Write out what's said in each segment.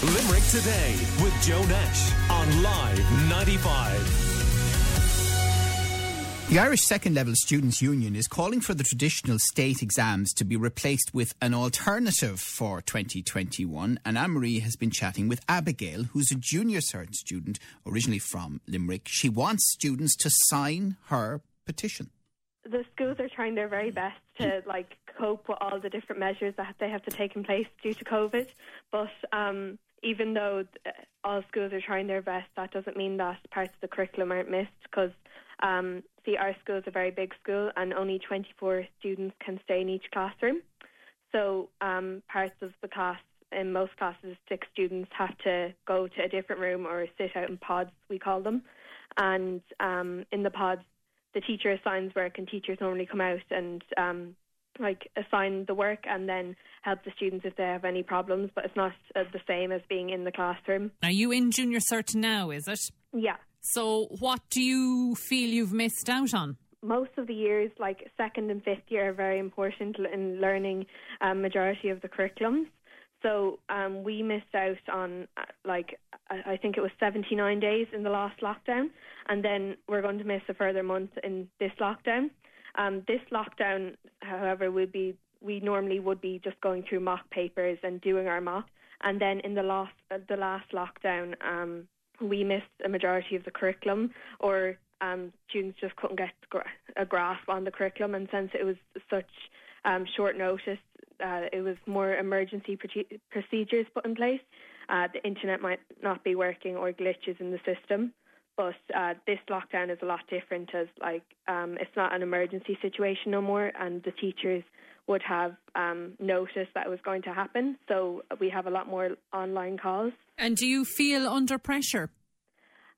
Limerick Today with Joe Nash on Live 95. The Irish Second Level Students' Union is calling for the traditional state exams to be replaced with an alternative for 2021. And Anne Marie has been chatting with Abigail, who's a junior cert student originally from Limerick. She wants students to sign her petition. The schools are trying their very best to like cope with all the different measures that they have to take in place due to COVID. But um, even though all schools are trying their best, that doesn't mean that parts of the curriculum aren't missed because um, see, our school is a very big school and only 24 students can stay in each classroom. So um, parts of the class, in most classes, six students have to go to a different room or sit out in pods, we call them. And um, in the pods, the teacher assigns work and teachers normally come out and um, like assign the work and then help the students if they have any problems, but it's not uh, the same as being in the classroom. Are you in junior cert now, is it? Yeah. So, what do you feel you've missed out on? Most of the years, like second and fifth year, are very important in learning um, majority of the curriculums. So um, we missed out on uh, like I think it was 79 days in the last lockdown, and then we're going to miss a further month in this lockdown. Um, this lockdown, however, would be we normally would be just going through mock papers and doing our mock, and then in the last uh, the last lockdown, um, we missed a majority of the curriculum or um, students just couldn't get a grasp on the curriculum and since it was such um, short notice uh, it was more emergency pr- procedures put in place uh, the internet might not be working or glitches in the system but uh, this lockdown is a lot different as like um, it's not an emergency situation no more and the teachers would have um, noticed that it was going to happen. So we have a lot more online calls. And do you feel under pressure?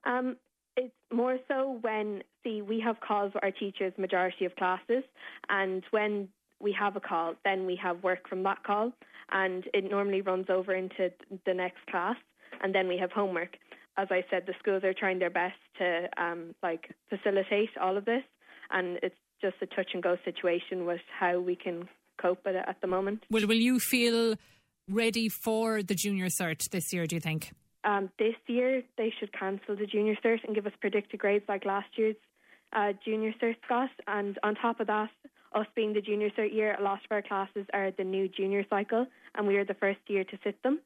Um, it's more so when, see, we have calls with our teachers, majority of classes, and when we have a call, then we have work from that call, and it normally runs over into the next class, and then we have homework. As I said, the schools are trying their best to um, like facilitate all of this, and it's just a touch and go situation with how we can cope with it at the moment. Well, will you feel ready for the junior cert this year, do you think? Um, this year, they should cancel the junior cert and give us predicted grades like last year's uh, junior cert got. And on top of that, us being the junior cert year, a lot of our classes are the new junior cycle, and we are the first year to sit them.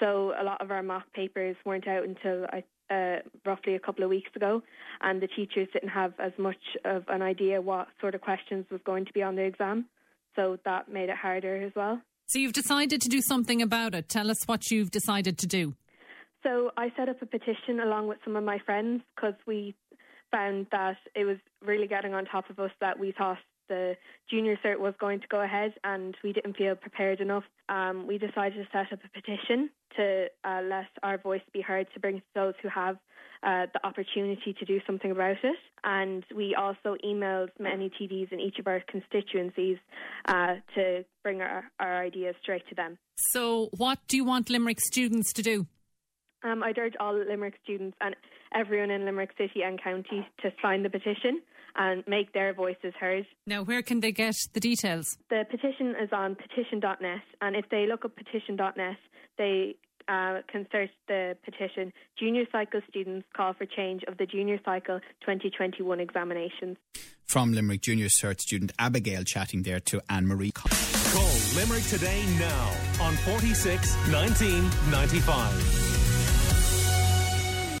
So a lot of our mock papers weren't out until uh, roughly a couple of weeks ago, and the teachers didn't have as much of an idea what sort of questions was going to be on the exam so that made it harder as well. So you've decided to do something about it. Tell us what you've decided to do. So I set up a petition along with some of my friends because we found that it was really getting on top of us that we thought the junior cert was going to go ahead and we didn't feel prepared enough. Um, we decided to set up a petition to uh, let our voice be heard to bring those who have uh, the opportunity to do something about it. And we also emailed many TDs in each of our constituencies uh, to bring our, our ideas straight to them. So, what do you want Limerick students to do? Um, I'd urge all Limerick students and everyone in Limerick City and County to sign the petition and make their voices heard. Now, where can they get the details? The petition is on petition.net, and if they look up petition.net, they uh, can search the petition Junior Cycle Students Call for Change of the Junior Cycle 2021 Examinations. From Limerick Junior Cert student Abigail chatting there to Anne Marie. Call Limerick today now on 46 1995.